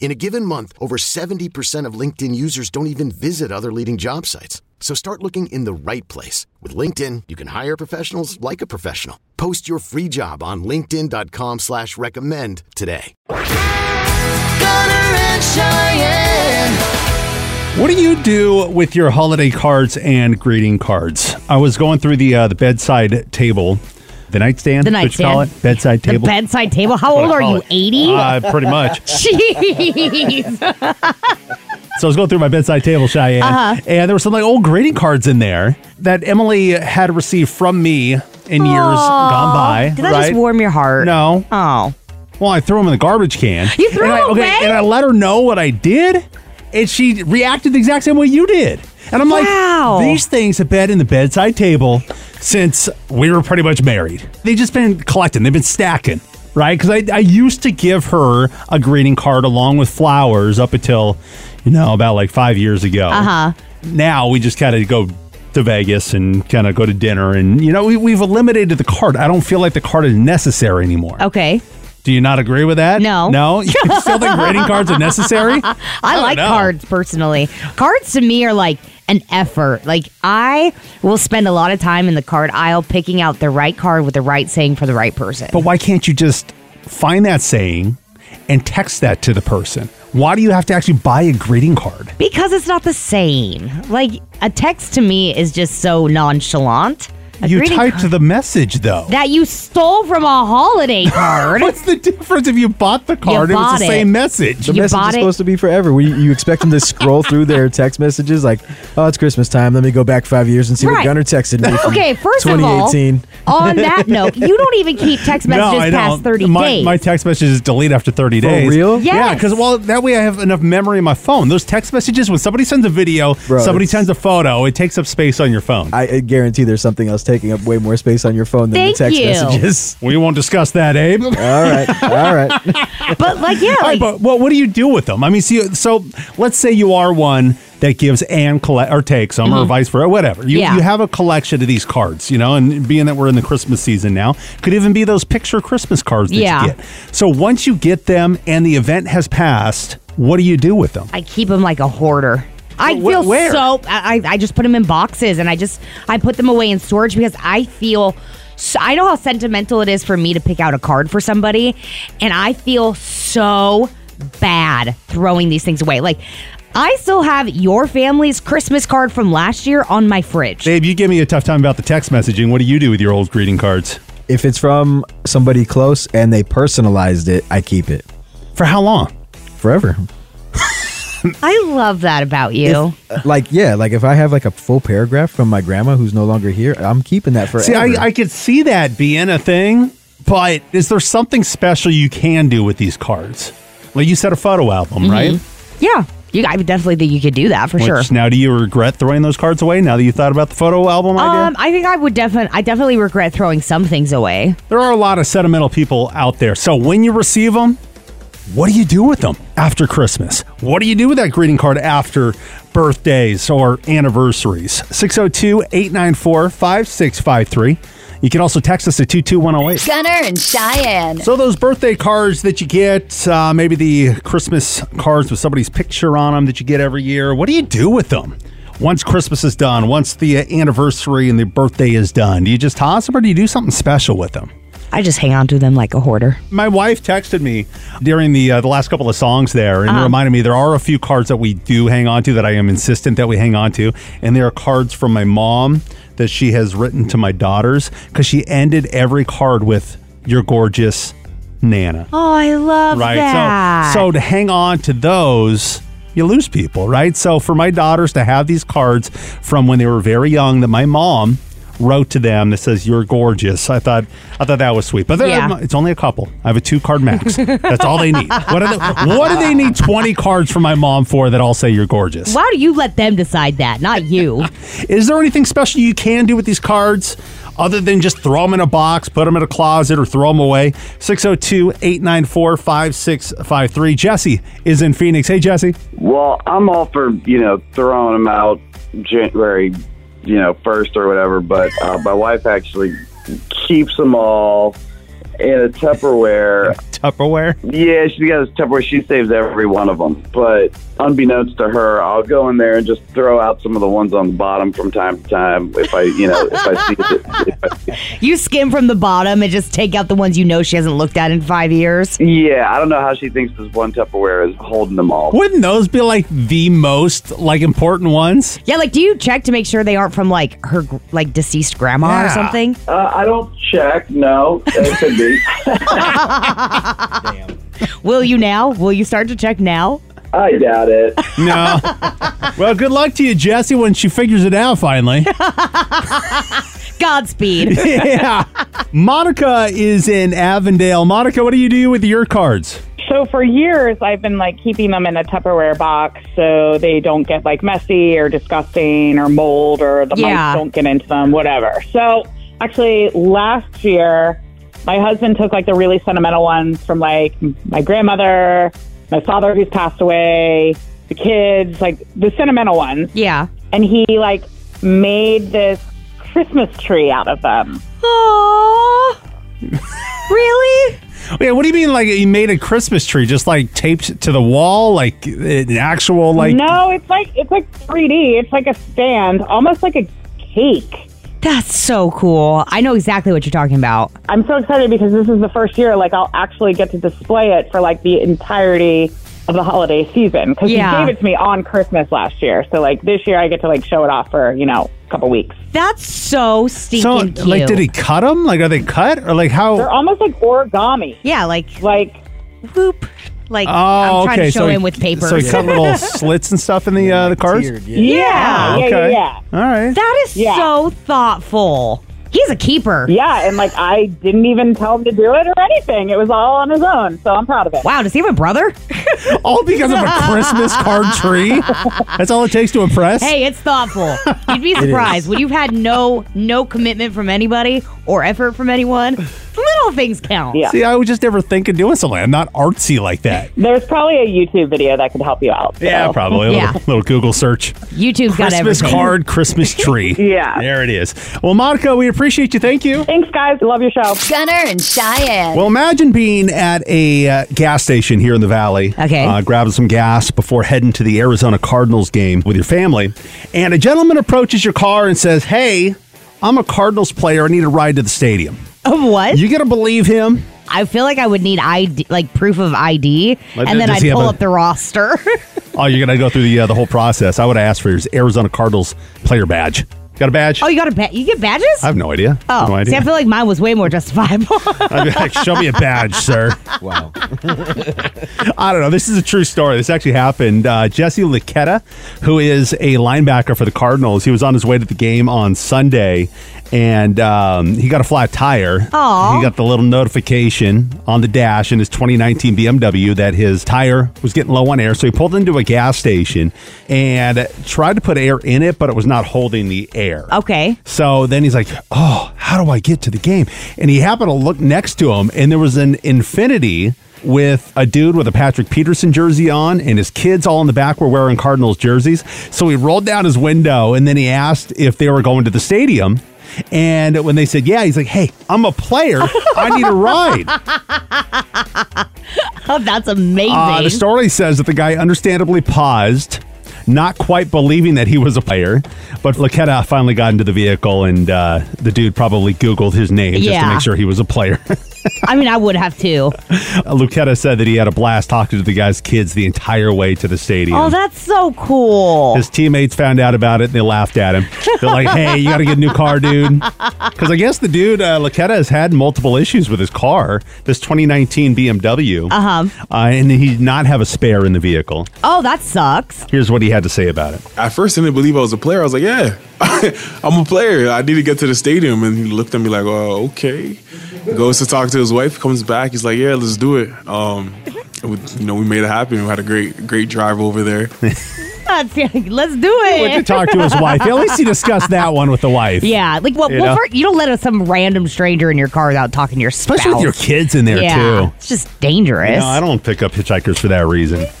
In a given month, over 70% of LinkedIn users don't even visit other leading job sites. So start looking in the right place. With LinkedIn, you can hire professionals like a professional. Post your free job on linkedin.com slash recommend today. Gunner and Cheyenne. What do you do with your holiday cards and greeting cards? I was going through the uh, the bedside table, the nightstand. The you call nightstand. it, bedside The table. bedside table. How old are you? 80? Uh, pretty much. Jeez. So I was going through my bedside table, Cheyenne, Uh-huh. and there were some like old greeting cards in there that Emily had received from me in years gone by. Did that right? just warm your heart? No. Oh. Well, I threw them in the garbage can. You threw I, them okay, away? and I let her know what I did, and she reacted the exact same way you did. And I'm Wow. like, these things have been in the bedside table since we were pretty much married. They've just been collecting. They've been stacking, right? Because I, I used to give her a greeting card along with flowers up until, you know, about like five years ago. Uh huh. Now we just kind of go to Vegas and kind of go to dinner, and you know, we, we've eliminated the card. I don't feel like the card is necessary anymore. Okay. Do you not agree with that? No. No? You still think greeting cards are necessary? I, don't like know. cards personally. Cards to me are like an effort. Like I will spend a lot of time in the card aisle picking out the right card with the right saying for the right person. But why can't you just find that saying and text that to the person? Why do you have to actually buy a greeting card? Because it's not the same. Like a text to me is just so nonchalant. A you typed card- the message though. that you stole from a holiday card. What's the difference if you bought the card and bought it's the it. same message? The You message is it? supposed to be forever. We, you expect them to scroll through their text messages like, oh, it's Christmas time. Let me go back five years and see Right. what Gunner texted me. From Okay, first of all, 2018. on that note, you don't even keep text messages I past don't. 30 my, days. My text messages delete after 30 For days. real? Yeah, because well, that way I have enough memory in my phone. Those text messages, when somebody sends a video, Bro, somebody sends a photo, it takes up space on your phone. I, I guarantee there's something else taking up way more space on your phone than Thank the text you. messages. we won't discuss that, Abe. All right. All right. but like, yeah, All right, like, but well, what do you do with them? I mean, see, so let's say you are one that gives and collect or takes them, or vice versa, whatever. You Mm-hmm. Yeah. you have a collection of these cards, you know, and being that we're in the Christmas season now, could even be those picture Christmas cards that Yeah. you get. So once you get them and the event has passed, what do you do with them? I keep them like a hoarder. I Wh- feel where? so. I, I just put them in boxes and I just I put them away in storage because I feel. So, I know how sentimental it is for me to pick out a card for somebody, and I feel so bad throwing these things away. Like, I still have your family's Christmas card from last year on my fridge. Babe, you give me a tough time about the text messaging. What do you do with your old greeting cards? If it's from somebody close and they personalized it, I keep it For how long? forever. I love that about you. Uh, like, yeah, like if I have like a full paragraph from my grandma who's no longer here, I'm keeping that forever. See, I, I could see that being a thing, but is there something special you can do with these cards? Like you said, a photo album, right? yeah, you. I definitely think you could do that for Which, sure. Now, do you regret throwing those cards away now that you thought about the photo album idea? Um, I think I would definitely. I definitely regret throwing some things away. there are a lot of sentimental people out there. So when you receive them, what do you do with them after Christmas? What do you do with that greeting card after birthdays or anniversaries? 602 894 5653. You can also text us at 22108. Gunner and Cheyenne. So those birthday cards that you get, uh, maybe the Christmas cards with somebody's picture on them that you get every year, what do you do with them? Once Christmas is done, once the anniversary and the birthday is done, do you just toss them or do you do something special with them? I just hang on to them like a hoarder. My wife texted me during the uh, the last couple of songs there and reminded me there are a few cards that we do hang on to that I am insistent that we hang on to, and there are cards from my mom that she has written to my daughters because she ended every card with "You're gorgeous, Nana." Oh, I love right? that. So, so to hang on to those, you lose people, right? So for my daughters to have these cards from when they were very young that my mom wrote to them that says "You're gorgeous," I thought I thought that was sweet. But they're- Yeah. it's only a couple. I have a two card max. That's all they need. What do they, what do they need twenty cards from my mom for that all say "You're gorgeous"? Why do you let them decide that, not you? Is there anything special you can do with these cards? Other than just throw them in a box, put them in a closet, or throw them away. 602 894 5653. Jesse is in Phoenix. Hey, Jesse. Well, I'm all for you know throwing them out January, you know, first or whatever. But uh, my wife actually keeps them all in a Tupperware. Tupperware. Yeah, she got a Tupperware. She saves every one of them. But unbeknownst to her, I'll go in there and just throw out some of the ones on the bottom from time to time if I, you know, if I see it. If I You skim from the bottom and just take out the ones you know she hasn't looked at in five years. yeah, I don't know how she thinks this one Tupperware is holding them all. Wouldn't those be like the most like important ones? Yeah, like do you check to make sure they aren't from like her like deceased grandma or something? Uh, I don't check. No, it could be. Will you now? Will you start to check now? I doubt it. No. well, good luck to you, Jesse, when she figures it out finally. Godspeed. yeah. Monica is in Avondale. Monica, what do you do with your cards? So for years, I've been like keeping them in a Tupperware box so they don't get like messy or disgusting or mold or the Yeah. mice don't get into them, whatever. So actually, last year, my husband took like the really sentimental ones from like my grandmother, my father who's passed away, the kids, like the sentimental ones, yeah. and he like made this Christmas tree out of them. Oh. really? Yeah, what do you mean like you made a Christmas tree just like taped to the wall like an actual like no, it's like it's like 3D. It's like a stand, almost like a cake. That's so cool. I know exactly what you're talking about. I'm so excited because this is the first year like I'll actually get to display it for like the entirety of the holiday season because Yeah. he gave it to me on Christmas last year. So like this year I get to like show it off for you know a couple weeks. That's so stinking So cute. like did he cut them? Like are they cut or like how? They're almost like origami. Yeah, like Like whoop. Like Oh, I'm trying okay. to show so he- him with papers. So he cut little slits and stuff in the uh, the cards. Tiered, yeah. yeah, yeah, yeah, okay. yeah. All right. that is Yeah. so thoughtful. He's a keeper. Yeah, and like I didn't even tell him to do it or anything. It was all on his own. So I'm proud of it. Wow, does he have a brother? All because of a Christmas card tree. That's all it takes to impress. Hey, it's thoughtful. You'd be surprised when you've had no no commitment from anybody or effort from anyone. Little things count. Yeah. See, I would just never think of doing something. I'm not artsy like that. There's probably a YouTube video that could help you out. so. Yeah, probably. A Yeah. little, little Google search. YouTube's got everything. Christmas card, Christmas tree. Yeah. There it is. Well, Monica, we appreciate you. Thank you. Thanks, guys. Love your show. Gunner and Cheyenne. Well, imagine being at a uh, gas station here in the valley. Okay. Uh, grabbing some gas before heading to the Arizona Cardinals game with your family. And a gentleman approaches your car and says, Hey, I'm a Cardinals player. I need a ride to the stadium. Of what? You got to believe him. I feel like I would need ID, like proof of ID, Like, and then I'd pull a- up the roster. Oh, you're going to go through the, uh, the whole process. I would ask for his Arizona Cardinals player badge. Got a badge? oh, you got a ba- you get badges? I have no idea. oh, no see, idea. I feel like mine was way more justifiable. I'd be like, show me a badge, sir. Wow. I don't know. This is a true story. This actually happened. Uh, Jesse Luketa, who is a linebacker for the Cardinals, he was on his way to the game on Sunday, and um, he got a flat tire. Aw. He got the little notification on the dash in his 2019 BMW that his tire was getting low on air. So he pulled into a gas station and tried to put air in it, but it was not holding the air. okay. So then he's like, "Oh, how do I get to the game?" And he happened to look next to him, and there was an Infiniti with a dude with a Patrick Peterson jersey on, and his kids all in the back were wearing Cardinals jerseys. So he rolled down his window, and then he asked if they were going to the stadium. And when they said, "Yeah," he's like, "Hey, I'm a player. I need a ride." Oh, that's amazing. Uh, the story says that the guy understandably paused, not quite believing that he was a player. But Luketa finally got into the vehicle, and uh, the dude probably Googled his name just to make sure he was a player. I mean, I would have too. Uh, Luketa said that he had a blast talking to the guy's kids the entire way to the stadium. Oh, that's so cool. His teammates found out about it and they laughed at him. They're like, hey, you got to get a new car, dude. Because I guess the dude, uh, Luketa, has had multiple issues with his car, this 2019 BMW. Uh-huh. Uh, and he did not have a spare in the vehicle. Oh, that sucks. Here's what he had to say about it. At first, I didn't believe I was a player. I was like, yeah, I'm a player. I need to get to the stadium. And he looked at me like, oh, okay. Goes to talk to his wife, comes back. He's like, yeah, let's do it. Um, we- you know, we made it happen. We had a great, great drive over there. Let's, let's do Went to it. talk to his wife. At least he discussed that one with the wife. Yeah, like what? You well, you don't let some random stranger in your car without talking to your spouse. Especially with your kids in there, yeah, too. it's just dangerous. No, I don't pick up hitchhikers for that reason.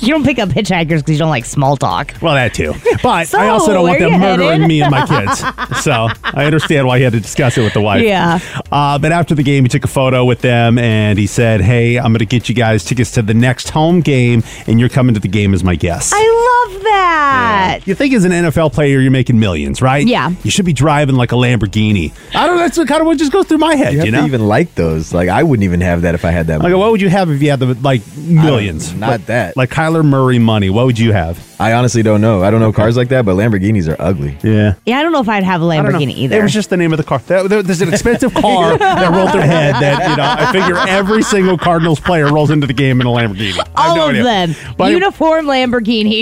you don't pick up hitchhikers because you don't like small talk. Well, that too. But So, I also don't want them murdering headed? me and my kids. So I understand why he had to discuss it with the wife. Yeah. Uh, but after the game, he took a photo with them and he said, Hey, I'm going to get you guys tickets to the next home game, and you're coming to the game as my guest. I love that. you think as an NFL player, you're making millions, right? Yeah. You should be driving like a Lamborghini. I don't know. That's kind of what just goes through my head, You you, have know? to even like those. Like I wouldn't even have that if I had that. like, money. what would you have if you had the like millions? not Like- that. Like Kyler Murray money. What would you have? I honestly don't know. I don't know cars like that, but Lamborghinis are ugly. Yeah. Yeah, I don't know if I'd have a I don't know. Lamborghini either. It was just the name of the car. There- there- There's an expensive car that rolled through head that, you know, I figure every single Cardinals player rolls into the game in a Lamborghini. I have all no of idea. them. But- Uniform Lamborghini.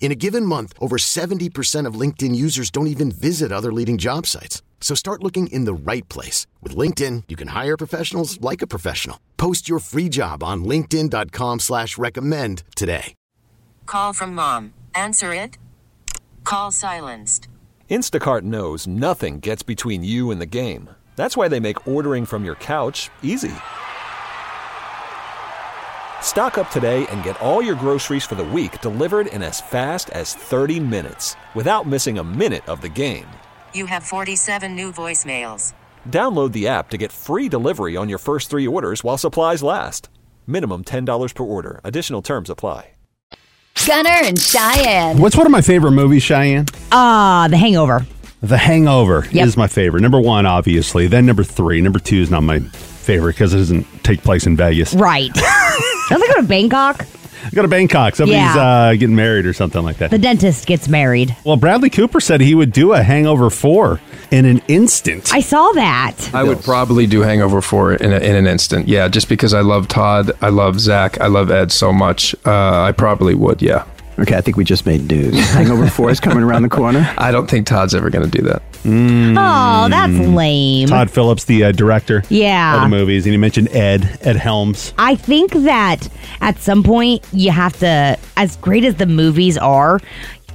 In a given month, over 70% of LinkedIn users don't even visit other leading job sites. So start looking in the right place. With LinkedIn, you can hire professionals like a professional. Post your free job on linkedin.com slash recommend today. Call from mom. Answer it. Call silenced. Instacart knows nothing gets between you and the game. That's why they make ordering from your couch easy. Stock up today and get all your groceries for the week delivered in as fast as 30 minutes without missing a minute of the game. You have 47 new voicemails. Download the app to get free delivery on your first three orders while supplies last. Minimum $10 per order. Additional terms apply. Gunner and Cheyenne. What's one of my favorite movies, Cheyenne? Ah, The Hangover. The Hangover Yep. is my favorite. Number one, obviously. Then number three. Number two is not my favorite because it doesn't take place in Vegas. Right. Doesn't it go to Bangkok? I go to Bangkok. Somebody's Yeah. uh, getting married or something like that. The dentist gets married. well, Bradley Cooper said he would do a Hangover 4 in an instant. I saw that. I would probably do Hangover 4 in, a, in an instant. Yeah, just because I love Todd, I love Zach, I love Ed so much. Uh, I probably would, yeah. Okay, I think we just made news. Hangover 4 is coming around the corner. I don't think Todd's ever going to do that. Oh, that's lame. Todd Phillips, the uh, director Yeah. of the movies, and he mentioned Ed, Ed Helms. I think that at some point you have to, as great as the movies are,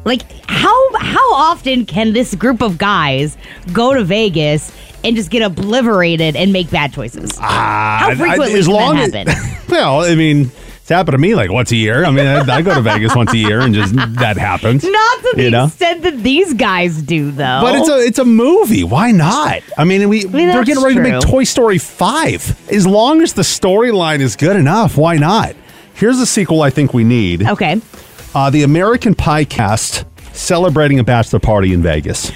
like how how often can this group of guys go to Vegas and just get obliterated and make bad choices? how frequently as can long that as- happen? well, I mean, it's happened to me like once a year. I mean, I, I go to Vegas once a year, and just that happens. Not to the you know? extent that these guys do, though. But it's a it's a movie. Why not? I mean, we mean, they're getting ready to make. Toy Story five. As long as the storyline is good enough, why not? Here's a sequel I think we need. okay. Uh, the American Pie cast celebrating a bachelor party in Vegas.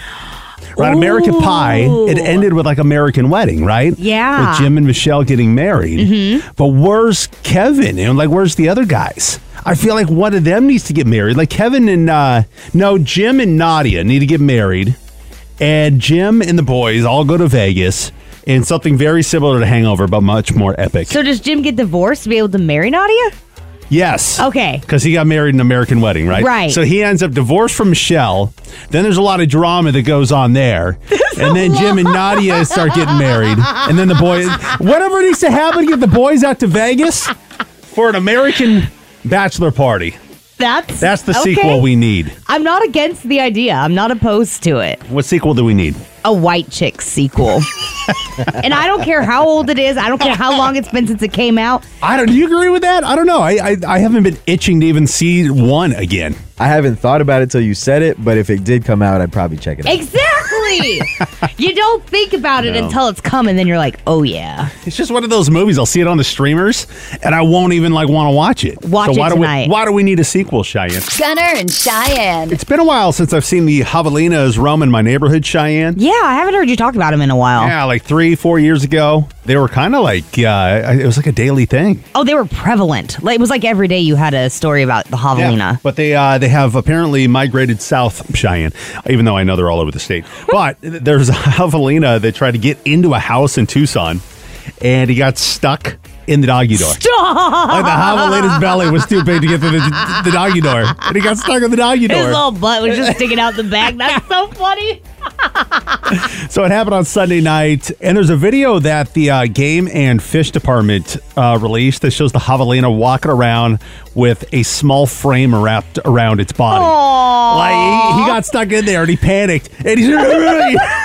Right, American Pie. It ended with like American Wedding, right? Yeah. with Jim and Michelle getting married. Mhm. But where's Kevin? And like, where's the other guys? I feel like one of them needs to get married. Like Kevin and uh, no, Jim and Nadia need to get married, and Jim and the boys all go to Vegas. And something very similar to Hangover, but much more epic. So does Jim get divorced to be able to marry Nadia? Yes. Okay. Because he got married in an American wedding, right? Right. So he ends up divorced from Michelle. Then there's a lot of drama that goes on there. and then Jim and Nadia start getting married. And then the boys, whatever needs to happen to get the boys out to Vegas for an American bachelor party. That's That's the okay. sequel we need. I'm not against the idea. I'm not opposed to it. What sequel do we need? A white chick sequel. and I don't care how old it is. I don't care how long it's been since it came out. I don't. Do you agree with that? I don't know. I I, I haven't been itching to even see one again. I haven't thought about it till you said it, but if it did come out, I'd probably check it out. Exactly. you don't think about it No. until it's come, and then you're like, oh yeah. It's just one of those movies. I'll see it on the streamers, and I won't even like want to watch it. Watch so why it do tonight. we? Why do we need a sequel, Cheyenne? Gunner and Cheyenne. It's been a while since I've seen the javelinas roam in my neighborhood, Cheyenne. Yeah, I haven't heard you talk about him in a while. Yeah, like three, four years ago, they were kind of like uh, it was like a daily thing. Oh, they were prevalent. Like it was like every day you had a story about the javelina. But they uh, they have apparently migrated south, Cheyenne. Even though I know they're all over the state, but there's a javelina that tried to get into a house in Tucson, and he got stuck in the doggy door. Stop! Like the javelina's belly was too big to get through the, the doggy door, and he got stuck in the doggy door. His little butt was just sticking out the back. That's so funny. So it happened on Sunday night, and there's a video that the uh, Game and Fish Department uh, released that shows the javelina walking around with a small frame wrapped around its body. Like he, he got stuck in there and he panicked, and he's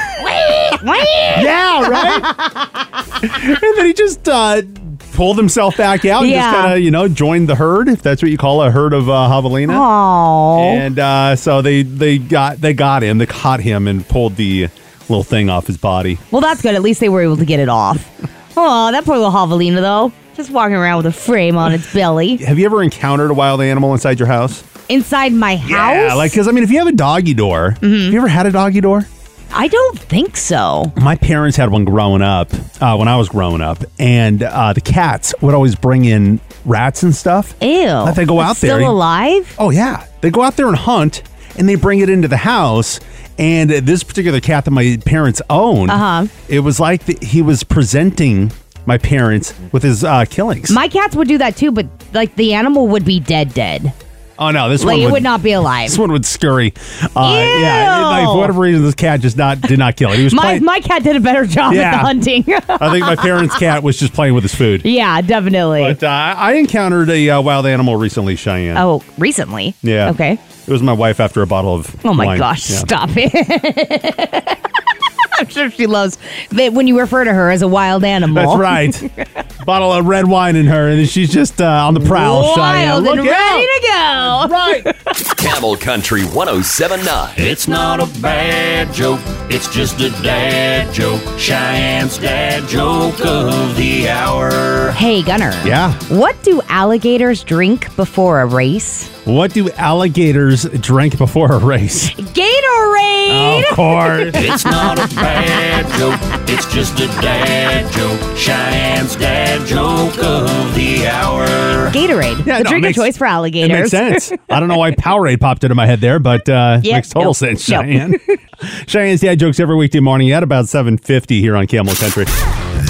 yeah, right. and then he just uh, pulled himself back out and just kind of you know joined the herd, if that's what you call a herd of uh, javelina. Oh. And uh, so they they got they got him, they caught him, and pulled the little thing off his body. Well, that's good. At least they were able to get it off. Oh, that poor little javelina, though. Just walking around with a frame on its belly. Have you ever encountered a wild animal inside your house? Inside my house? Yeah, like because I mean, if you have a doggy door, have you ever had a doggy door? I don't think so. My parents had one growing up uh, when I was growing up, and uh, the cats would always bring in rats and stuff. Ew. Like they go It's out there. Still alive? Oh yeah, they go out there and hunt, and they bring it into the house. And this particular cat that my parents owned, Uh-huh. it was like the, he was presenting my parents with his uh, killings. My cats would do that too, but like the animal would be dead, dead. Oh no, this like one it would not be alive. This one would scurry. Uh, yeah, like for whatever reason, this cat just not did not kill it. He was My playing. my cat did a better job at the hunting. I think my parents' cat was just playing with his food. yeah, definitely. But uh, I encountered a uh, wild animal recently, Cheyenne. oh, recently. Yeah. Okay. It was my wife after a bottle of. Oh my wine. gosh, Yeah. stop it. I'm sure she loves that when you refer to her as a wild animal. That's right. bottle of red wine in her, and she's just uh, on the prowl, Cheyenne. Wild and Look ready out. to go. Right. Camel Country 1079. It's not a bad joke, it's just a dad joke. Cheyenne's dad joke of the hour. Hey, Gunner. Yeah. What do alligators drink before a race? What do alligators drink before a race? Gatorade. Of course. It's not a bad joke, it's just a dad joke. Cheyenne's dad joke of the hour. Gatorade. Yeah, the no, it drink makes- of choice for It alligators. makes sense. I don't know why Powerade popped into my head there, but uh, Yeah, makes total no, sense, no. Cheyenne. Cheyenne's dad jokes every weekday morning at about 7.50 here on Camel Country.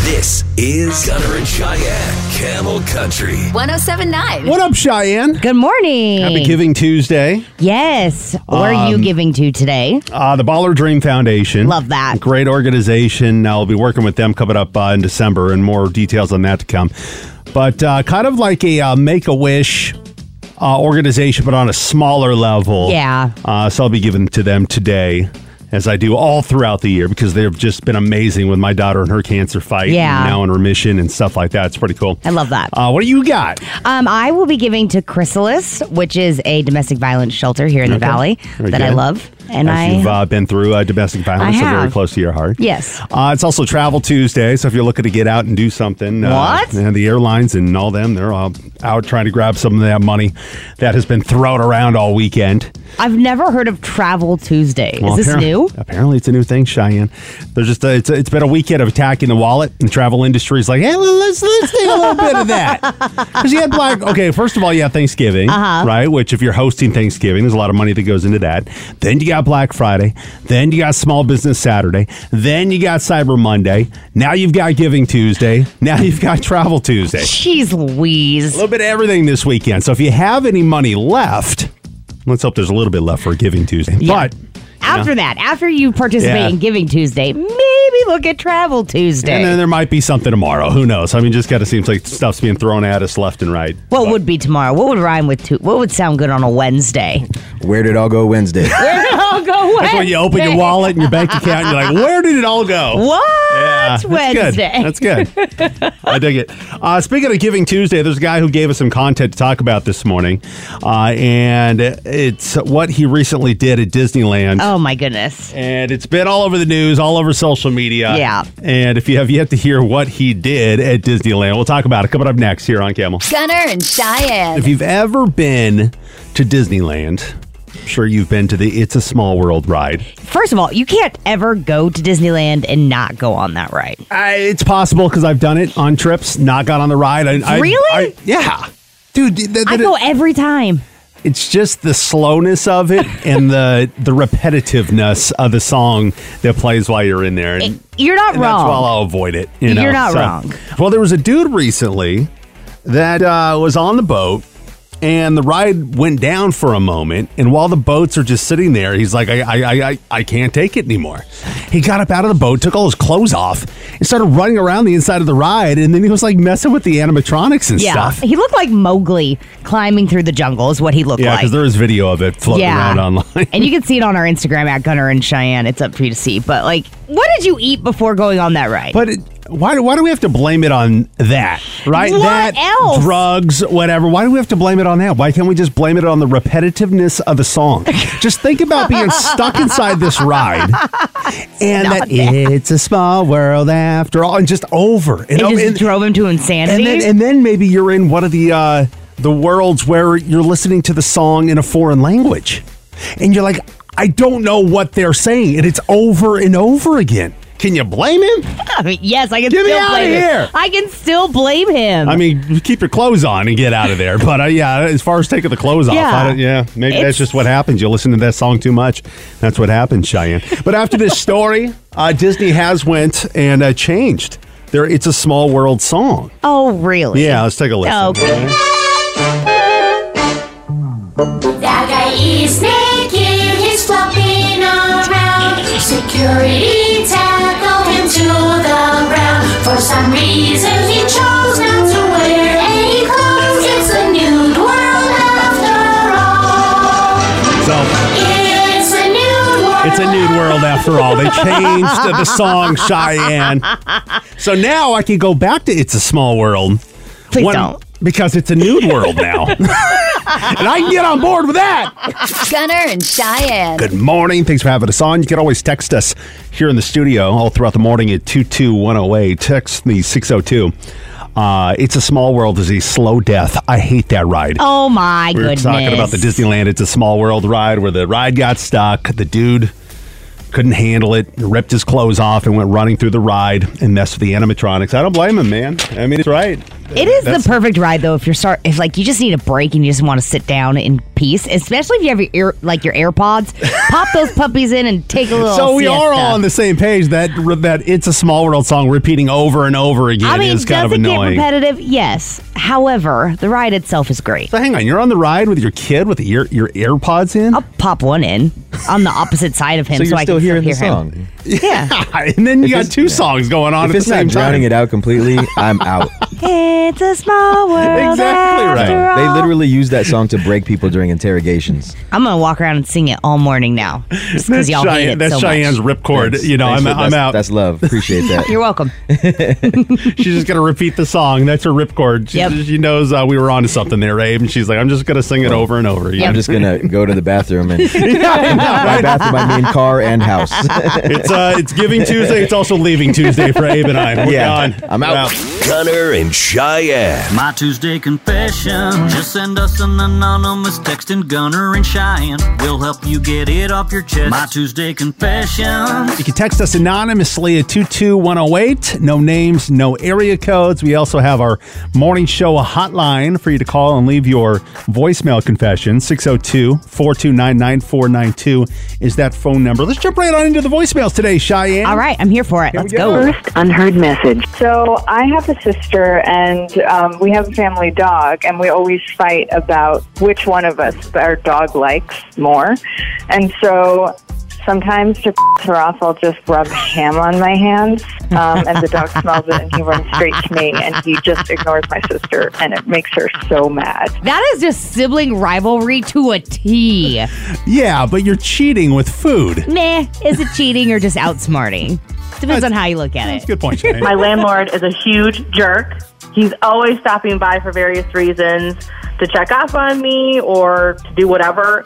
This is Gunner and Cheyenne, Camel Country. 1079. What up, Cheyenne? Good morning. Happy Giving Tuesday. Yes. Where are you Um, giving to today? Uh, the Baller Dream Foundation. Love that. Great organization. I'll be working with them coming up uh, in December, and more details on that to come. But uh, kind of like a uh, Make a Wish uh, organization, but on a smaller level. Yeah. Uh, so I'll be giving to them today. As I do all throughout the year because they've just been amazing with my daughter and her cancer fight. Yeah. and now in remission and stuff like that. It's pretty cool. I love that. Uh, what do you got? Um, I will be giving to Chrysalis, which is a domestic violence shelter here in the Okay. valley Very that I love. And As I you've uh, been through uh, domestic violence, so very close to your heart. Yes. Uh, it's also Travel Tuesday, so if you're looking to get out and do something, What? Uh, and the airlines and all them, they're all out trying to grab some of that money that has been thrown around all weekend. I've never heard of Travel Tuesday. Well, is this new? Apparently, it's a new thing, Cheyenne. There's just a, it's it's been a weekend of attacking the wallet, and the travel industry is like, hey, let's let's take a little bit of that because you had Black. Okay, first of all, you have Thanksgiving, Uh-huh. right? Which if you're hosting Thanksgiving, there's a lot of money that goes into that. Then you got Black Friday. Then you got Small Business Saturday. Then you got Cyber Monday. Now you've got Giving Tuesday. Now you've got Travel Tuesday. Jeez Louise. A little bit of everything this weekend. So if you have any money left, let's hope there's a little bit left for Giving Tuesday. Yeah. But After Yeah. that, after you participate Yeah. in Giving Tuesday, maybe look at Travel Tuesday. and then there might be something tomorrow. Who knows? I mean, just kind of seems like stuff's being thrown at us left and right. what would be tomorrow? What would rhyme with tu- What would sound good on a Wednesday? Where did it all go Wednesday? Where did it all go That's when you open your wallet and your bank account, and you're like, "Where did it all go?" What? Yeah, that's Wednesday. Good. That's good. I dig it. Uh, speaking of Giving Tuesday, there's a guy who gave us some content to talk about this morning, uh, and it's what he recently did at Disneyland. Oh Oh, my goodness. And it's been all over the news, all over social media. Yeah. And if you have yet to hear what he did at Disneyland, we'll talk about it coming up next here on Camel. Gunner and Cheyenne. If you've ever been to Disneyland, I'm sure you've been to the It's a Small World ride. First of all, you can't ever go to Disneyland and not go on that ride. I, it's possible because I've done it on trips, not got on the ride. I, I- Really? I- yeah. Dude, th- th- I go every time. It's just the slowness of it and the the repetitiveness of the song that plays while you're in there. And, You're not and that's wrong. why I'll avoid it. You know? You're not wrong. Well, there was a dude recently that uh, was on the boat. And the ride went down for a moment, and while the boats are just sitting there, he's like, I, I, I, I- can't take it anymore. He got up out of the boat, took all his clothes off, and started running around the inside of the ride. And then he was like messing with the animatronics and yeah, stuff. he looked like Mowgli climbing through the jungle. Is what he looked Yeah, like. Yeah, because there is video of it floating Yeah. around online. and you can see it on our Instagram at Gunner and Cheyenne. It's up for you to see. But like, what did you eat before going on that ride? But it, why, why do we have to blame it on that? Right? What that else? drugs, whatever. Why do we have to blame it on that? Why can't we just blame it on the repetitiveness of the song? just think about being stuck inside this ride and that it's a small world after all, and just over and it over. just and- drove him to insanity. and then, and then maybe you're in one of the uh, the worlds where you're listening to the song in a foreign language, and you're like, I don't know what they're saying, and it's over and over again. Can you blame him? I mean, yes, I can Get me still outta blame here. him. I can still blame him. I mean, keep your clothes on and get out of there. But uh, yeah, as far as taking the clothes off, Yeah. I don't, yeah, maybe It's- that's just what happens. You listen to that song too much. That's what happens, Cheyenne. But after this story, uh, Disney has went and uh, changed their "It's a Small World" song. oh, really? Yeah, let's take a listen. Okay. That guy is naked, he's flopping around. Security It's a nude world after all. They changed the song Cheyenne. So now I can go back to It's a Small World. Please don't. Because it's a nude world now. and I can get on board with that. Gunner and Cheyenne. Good morning. Thanks for having us on. You can always text us here in the studio all throughout the morning at 22108. Text me 602. Uh, it's a Small World is a slow death. I hate that ride. Oh my we were goodness. talking about the Disneyland It's a Small World ride where the ride got stuck. The dude couldn't handle it, ripped his clothes off, and went running through the ride and messed with the animatronics. I don't blame him, man. I mean, it's right. It is the perfect ride though if you're start if like you just need a break and you just want to sit down in peace, especially if you have your ear like your AirPods. pop those puppies in and take a little. So we are all on the same page. That that it's a small world song repeating over and over again I mean, is kind does of it get repetitive? Yes. However, the ride itself is great. So hang on, you're on the ride with your kid with your your AirPods in. I'll pop one in on the opposite side of him, So so, I still can hearing hear the him. song. Yeah. and then you If got it's- two songs going on If at it's the not same drowning time. it out completely, I'm out. It's a small world. Exactly right. after They literally use that song to break people during interrogations. I'm gonna walk around and sing it all morning now, just because y'all hate it that's so Cheyenne's much. ripcord. Thanks. You know, Thanks I'm, for- I'm that's- out. That's love. Appreciate that. You're welcome. she's just gonna repeat the song. That's her ripcord. She, Yep. she knows uh, we were onto something there, Abe, and she's like, I'm just gonna sing it over and over. Yep. I'm just gonna go to the bathroom and Yeah, by bathroom I mean car and house. It's uh, it's Giving Tuesday. It's also Leaving Tuesday for Abe and I. We're Yeah, gone. I'm We're out. Gunner and in Cheyenne. My Tuesday confession. Just send us an anonymous text in Gunner and Cheyenne. We'll help you get it off your chest. My Tuesday confession. You can text us anonymously at 22108. No names, no area codes. We also have our morning show hotline for you to call and leave your voicemail confession. 602 429 9492 is that phone number. Let's jump right on into the voicemails today, Cheyenne. All right, I'm here for it. Let's go. First unheard message. So I have a sister, and um, we have a family dog, and we always fight about which one of us our dog likes more. And so sometimes to piss her off, I'll just rub ham on my hands, um, and the dog smells it, and he runs straight to me, and he just ignores my sister, and it makes her so mad. That is just sibling rivalry to a T. Yeah, but you're cheating with food. Meh, is it cheating or just outsmarting? Depends on how you look at it. That's a good point, Cheyenne. My landlord is a huge jerk. He's always stopping by for various reasons to check off on me or to do whatever.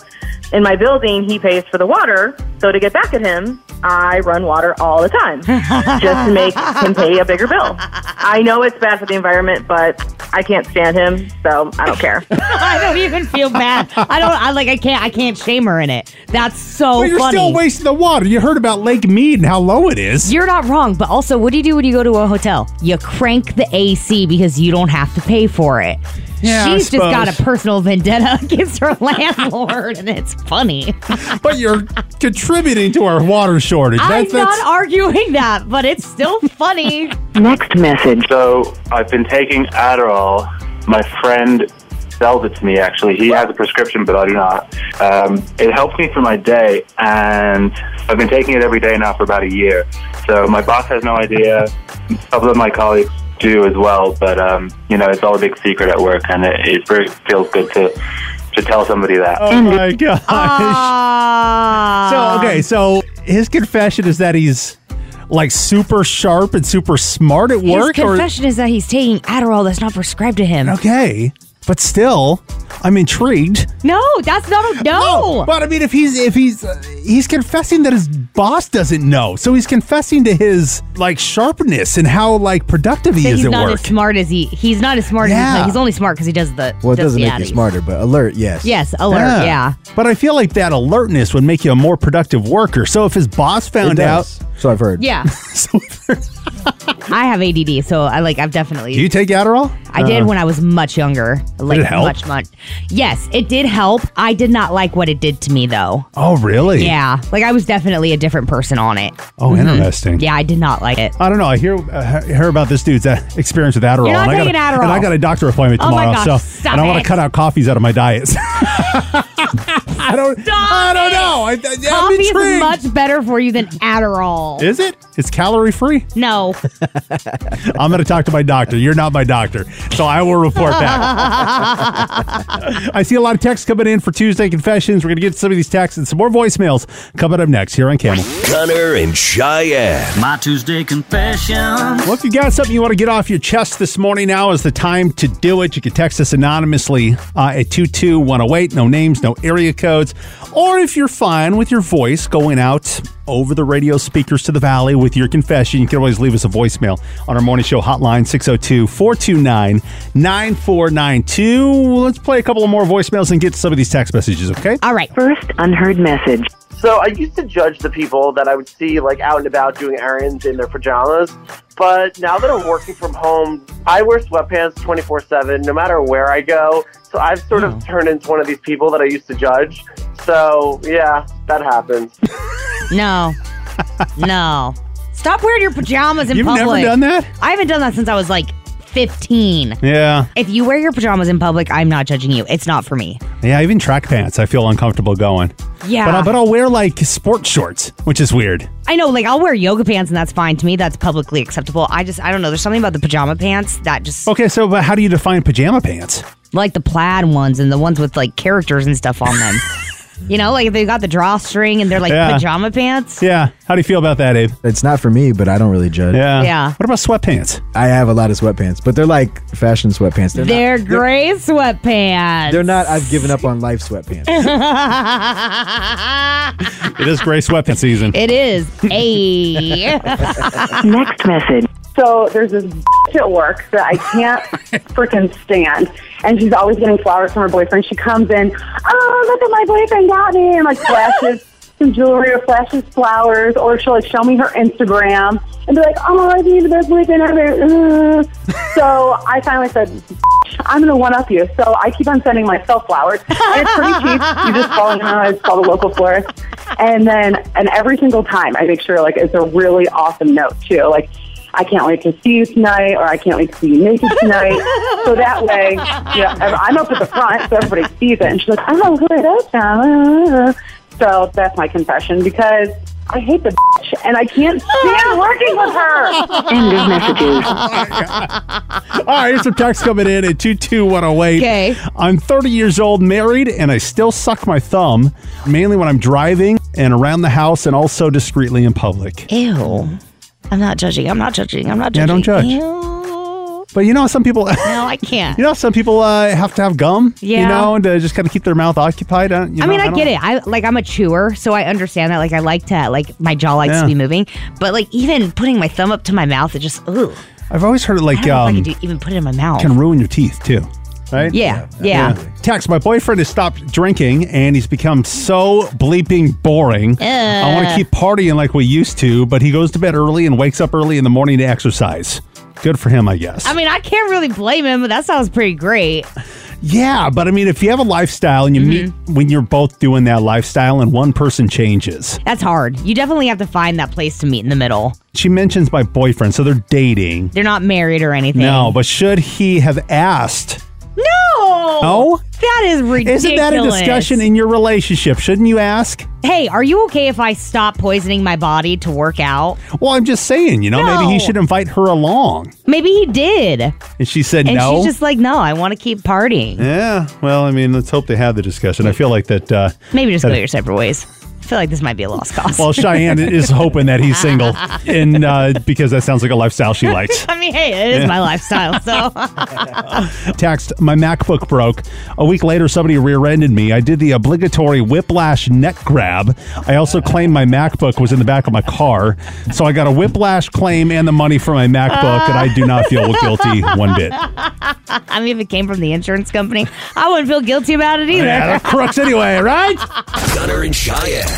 In my building, he pays for the water. So to get back at him, I run water all the time just to make him pay a bigger bill. I know it's bad for the environment, but I can't stand him, so I don't care. I don't even feel bad. I don't. I like. I can't. I can't shame her in it. That's so But you're funny. still wasting the water. You heard about Lake Mead and how low it is. You're not wrong, but also, what do you do when you go to a hotel? You crank the AC because you don't have to pay for it. Yeah, She's just got a personal vendetta against her landlord, and it's funny. but you're contributing to our water shortage. I'm That's- that's- not arguing that, but it's still funny. Next message. So I've been taking Adderall. My friend sells it to me. Actually, he has a prescription, but I do not. Um, it helps me for my day, and I've been taking it every day now for about a year. So my boss has no idea. A couple of my colleagues do as well, but um, you know, it's all a big secret at work, and it, it very feels good to to tell somebody that. Oh my gosh. Ah. So okay, so his confession is that he's like super sharp and super smart at work. His work, confession is that he's taking Adderall that's not prescribed to him. okay, but still, I'm intrigued. No, that's not a no. But I mean, if he's if he's uh, he's confessing that his boss doesn't know, so he's confessing to his like sharpness and how like productive he That is he's at not work. as smart as he. He's not as smart as Yeah. he, he's only smart because he does the. Well, it does doesn't the make you Addies. smarter, but alert, yes. Yes, alert. Yeah. But I feel like that alertness would make you a more productive worker. So if his boss It found out, does. So I've heard. Yeah. I have ADD, so I like. I've definitely. do you take Adderall? I did Uh, when I was much younger. Like much, much. Yes, it did help. I did not like what it did to me though. Oh, really? Yeah, like I was definitely a different person on it. Oh, Mhm. interesting. Yeah, I did not like it. I don't know. I hear uh, hear about this dude's uh, experience with Adderall. You're not and I got taking a, Adderall. And I got a doctor appointment Oh my tomorrow, gosh, so stop and I want it. to cut out coffees out of my diet. I don't. I don't know. I, I, I'm Coffee is intrigued. much better for you than Adderall. Is it? It's calorie free. No. I'm going to talk to my doctor. You're not my doctor, so I will report back. I see a lot of texts coming in for Tuesday confessions. We're going to get some of these texts and some more voicemails coming up next here on Camel. Gunner and Cheyenne. My Tuesday confession. Well, if you got something you want to get off your chest this morning, now is the time to do it. You can text us anonymously uh, at 22108. No names, no area codes. Or if you're fine with your voice going out over the radio speakers to the valley with your confession, you can always leave us a voicemail on our morning show hotline, 602 429 9492. Let's play a couple of more voicemails and get some of these text messages, okay? All right. First unheard message. So I used to judge the people that I would see like out and about doing errands in their pajamas. But now that I'm working from home, I wear sweatpants 24 7, no matter where I go. So I've sort of hmm. turned into one of these people that I used to judge. So yeah, that happens. No. no. Stop wearing your pajamas in You've public. never done that? I haven't done that since I was like 15. Yeah. If you wear your pajamas in public, I'm not judging you. It's not for me. Yeah, even track pants, I feel uncomfortable going. Yeah. But, I, but I'll wear like sports shorts, which is weird. I know, like I'll wear yoga pants and that's fine. To me, that's publicly acceptable. I just, I don't know. There's something about the pajama pants that just Okay, so but how do you define pajama pants? like the plaid ones and the ones with like characters and stuff on them. you know, like if they got the drawstring and they're like Yeah. pajama pants. Yeah. How do you feel about that, Abe? It's not for me, but I don't really judge. Yeah. Yeah. What about sweatpants? I have a lot of sweatpants, but they're like fashion sweatpants. They're, They're, not, gray sweatpants. they're not. I've given up on life sweatpants. It is gray sweatpants season. it is. A. Next message. So there's this bitch at work that I can't freaking stand. And she's always getting flowers from her boyfriend. She comes in, oh, look at my boyfriend got me, and like flashes some jewelry or flashes flowers, or she'll like show me her Instagram and be like, oh, I need the best boyfriend ever. So I finally said, I'm to one up you. So I keep on sending myself flowers. And it's pretty cheap. You just call, you know, it's called a local florist. And then, and every single time I make sure like it's a really awesome note too. Like, I can't wait to see you tonight, or I can't wait to see you naked tonight. so that way, know, I'm up at the front, so everybody sees it. And she's like, oh, who is that? Uh, So that's my confession because I hate the bitch and I can't stand working with her. End of messages. Oh, All right, here's some text coming in at 22108. Okay. I'm 30 years old, married, and I still suck my thumb, mainly when I'm driving and around the house and also discreetly in public. Ew. I'm not judging. I'm not judging. I'm not judging. Yeah, judging. don't judge. Ew. But you know, some people. No, I can't. You know, some people uh, have to have gum. Yeah. You know, to just kind of keep their mouth occupied. uh, you I know, mean, I, don't- get it. I like I'm a chewer, so I understand that. Like I like to like my jaw likes Yeah. to be moving, but like even putting my thumb up to my mouth, it just ooh. I've always heard it I like don't know if I um, could do, even put it in my mouth. can ruin your teeth too. Right? Yeah, yeah. Text, my boyfriend has stopped drinking and he's become so bleeping boring. I want to keep partying like we used to, but he goes to bed early and wakes up early in the morning to exercise. Good for him, I guess. I mean, I can't really blame him, but that sounds pretty great. yeah, but I mean, if you have a lifestyle and you meet mm-hmm. when you're both doing that lifestyle and one person changes. That's hard. You definitely have to find that place to meet in the middle. She mentions my boyfriend, so they're dating. They're not married or anything. No, but should he have asked? No. No? That is ridiculous. Isn't that a discussion in your relationship? Shouldn't you ask? Hey, are you okay if I stop poisoning my body to work out? Well, I'm just saying, you know, maybe he should invite her along. Maybe he did. And she said and no. she's just like, no, I want to keep partying. yeah. Well, I mean, let's hope they have the discussion. I feel like that. Uh, Maybe just go your separate ways. I feel like this might be a lost cause. Well, Cheyenne is hoping that he's single, and uh, because that sounds like a lifestyle she likes. I mean, hey, it is Yeah. my lifestyle. So Text: My MacBook broke. A week later, somebody rear-ended me. I did the obligatory whiplash neck grab. I also claimed my MacBook was in the back of my car, so I got a whiplash claim and the money for my MacBook, and I do not feel guilty one bit. I mean, if it came from the insurance company, I wouldn't feel guilty about it either. Yeah, they're crooks anyway, right? Gunner and Cheyenne.